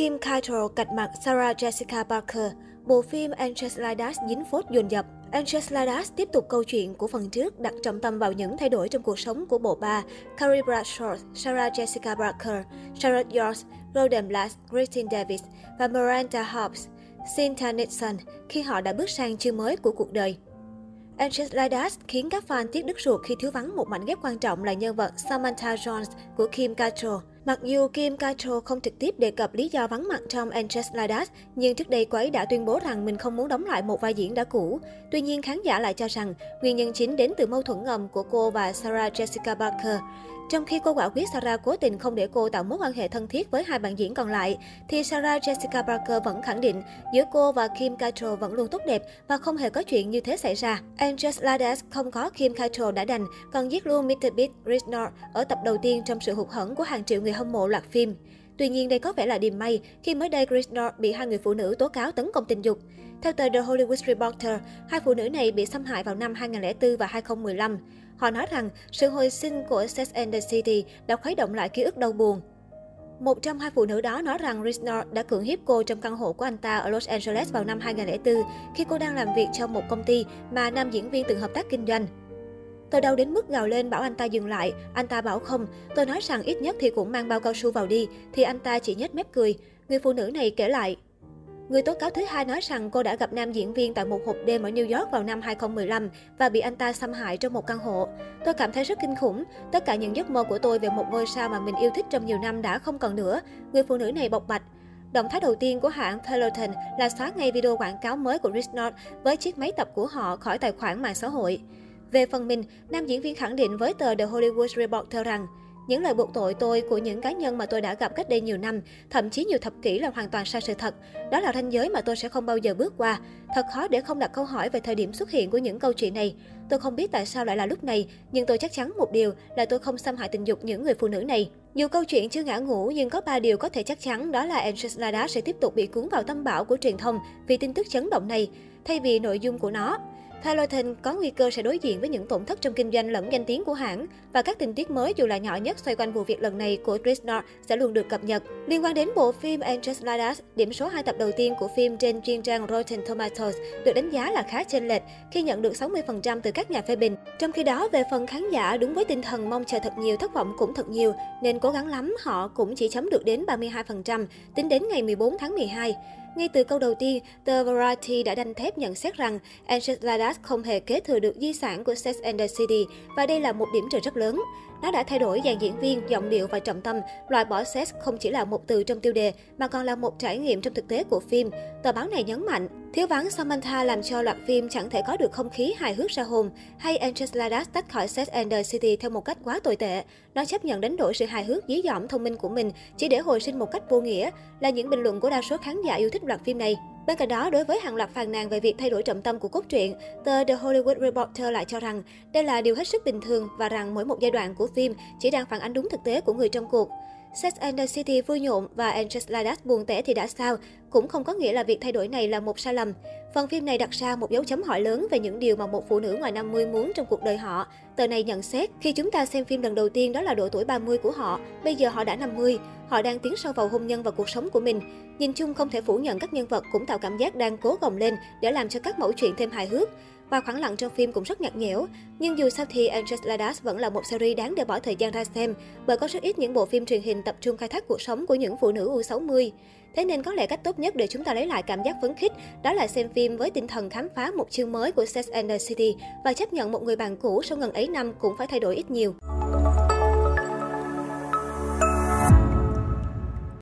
Kim Cattrall cạch mặt Sarah Jessica Parker, bộ phim Angelidas dính phốt dồn dập. Angelidas tiếp tục câu chuyện của phần trước đặt trọng tâm vào những thay đổi trong cuộc sống của bộ ba Carrie Bradshaw, Sarah Jessica Parker, Charlotte York, Golden Black, Christine Davis và Miranda Hobbs, Cynthia Nixon khi họ đã bước sang chương mới của cuộc đời. Angelidas khiến các fan tiếc đứt ruột khi thiếu vắng một mảnh ghép quan trọng là nhân vật Samantha Jones của Kim Cattrall. Mặc dù Kim Cattrall không trực tiếp đề cập lý do vắng mặt trong Angelidas, nhưng trước đây cô ấy đã tuyên bố rằng mình không muốn đóng lại một vai diễn đã cũ. Tuy nhiên, khán giả lại cho rằng nguyên nhân chính đến từ mâu thuẫn ngầm của cô và Sarah Jessica Parker. Trong khi cô quả quyết Sarah cố tình không để cô tạo mối quan hệ thân thiết với hai bạn diễn còn lại, thì Sarah Jessica Parker vẫn khẳng định giữa cô và Kim Cattrall vẫn luôn tốt đẹp và không hề có chuyện như thế xảy ra. Angel Ladas không có Kim Cattrall đã đành, còn giết luôn Mr. Beat Risnor ở tập đầu tiên trong sự hụt hẫng của hàng triệu người hâm mộ loạt phim. Tuy nhiên đây có vẻ là điềm may khi mới đây Chris North bị hai người phụ nữ tố cáo tấn công tình dục. Theo tờ The Hollywood Reporter, hai phụ nữ này bị xâm hại vào năm 2004 và 2015. Họ nói rằng sự hồi sinh của Sex and the City đã khuấy động lại ký ức đau buồn. Một trong hai phụ nữ đó nói rằng Chris đã cưỡng hiếp cô trong căn hộ của anh ta ở Los Angeles vào năm 2004 khi cô đang làm việc trong một công ty mà nam diễn viên từng hợp tác kinh doanh. Tôi đau đến mức gào lên bảo anh ta dừng lại, anh ta bảo không. Tôi nói rằng ít nhất thì cũng mang bao cao su vào đi, thì anh ta chỉ nhếch mép cười. Người phụ nữ này kể lại. Người tố cáo thứ hai nói rằng cô đã gặp nam diễn viên tại một hộp đêm ở New York vào năm 2015 và bị anh ta xâm hại trong một căn hộ. Tôi cảm thấy rất kinh khủng. Tất cả những giấc mơ của tôi về một ngôi sao mà mình yêu thích trong nhiều năm đã không còn nữa. Người phụ nữ này bộc bạch. Động thái đầu tiên của hãng Peloton là xóa ngay video quảng cáo mới của Rich North với chiếc máy tập của họ khỏi tài khoản mạng xã hội. Về phần mình, nam diễn viên khẳng định với tờ The Hollywood Reporter rằng những lời buộc tội tôi của những cá nhân mà tôi đã gặp cách đây nhiều năm, thậm chí nhiều thập kỷ là hoàn toàn sai sự thật. Đó là ranh giới mà tôi sẽ không bao giờ bước qua. Thật khó để không đặt câu hỏi về thời điểm xuất hiện của những câu chuyện này. Tôi không biết tại sao lại là lúc này, nhưng tôi chắc chắn một điều là tôi không xâm hại tình dục những người phụ nữ này. Dù câu chuyện chưa ngã ngủ, nhưng có ba điều có thể chắc chắn đó là Angela sẽ tiếp tục bị cuốn vào tâm bão của truyền thông vì tin tức chấn động này, thay vì nội dung của nó. Peloton có nguy cơ sẽ đối diện với những tổn thất trong kinh doanh lẫn danh tiếng của hãng và các tình tiết mới dù là nhỏ nhất xoay quanh vụ việc lần này của Chris North sẽ luôn được cập nhật. Liên quan đến bộ phim Angels Us, điểm số hai tập đầu tiên của phim trên chuyên trang Rotten Tomatoes được đánh giá là khá chênh lệch khi nhận được 60% từ các nhà phê bình. Trong khi đó, về phần khán giả đúng với tinh thần mong chờ thật nhiều, thất vọng cũng thật nhiều, nên cố gắng lắm họ cũng chỉ chấm được đến 32% tính đến ngày 14 tháng 12. Ngay từ câu đầu tiên, The Variety đã đanh thép nhận xét rằng Angela Ladas không hề kế thừa được di sản của Sex and the City và đây là một điểm trừ rất lớn. Nó đã thay đổi dàn diễn viên, giọng điệu và trọng tâm, loại bỏ sex không chỉ là một từ trong tiêu đề mà còn là một trải nghiệm trong thực tế của phim. Tờ báo này nhấn mạnh, thiếu vắng Samantha làm cho loạt phim chẳng thể có được không khí hài hước ra hồn, hay Angela Ladas tách khỏi Sex and the City theo một cách quá tồi tệ. Nó chấp nhận đánh đổi sự hài hước dí dỏm thông minh của mình chỉ để hồi sinh một cách vô nghĩa, là những bình luận của đa số khán giả yêu thích loạt phim này. Bên cạnh đó, đối với hàng loạt phàn nàn về việc thay đổi trọng tâm của cốt truyện, tờ The Hollywood Reporter lại cho rằng đây là điều hết sức bình thường và rằng mỗi một giai đoạn của phim chỉ đang phản ánh đúng thực tế của người trong cuộc. Sex and the City vui nhộn và Angela Ladas buồn tẻ thì đã sao, cũng không có nghĩa là việc thay đổi này là một sai lầm. Phần phim này đặt ra một dấu chấm hỏi lớn về những điều mà một phụ nữ ngoài 50 muốn trong cuộc đời họ. Tờ này nhận xét, khi chúng ta xem phim lần đầu tiên đó là độ tuổi 30 của họ, bây giờ họ đã 50, họ đang tiến sâu vào hôn nhân và cuộc sống của mình. Nhìn chung không thể phủ nhận các nhân vật cũng tạo cảm giác đang cố gồng lên để làm cho các mẫu chuyện thêm hài hước. Và khoảng lặng trong phim cũng rất nhạt nhẽo. Nhưng dù sao thì Angels Ladas vẫn là một series đáng để bỏ thời gian ra xem, bởi có rất ít những bộ phim truyền hình tập trung khai thác cuộc sống của những phụ nữ U60. Thế nên có lẽ cách tốt nhất để chúng ta lấy lại cảm giác phấn khích đó là xem phim với tinh thần khám phá một chương mới của Sex and the City và chấp nhận một người bạn cũ sau ngần ấy năm cũng phải thay đổi ít nhiều.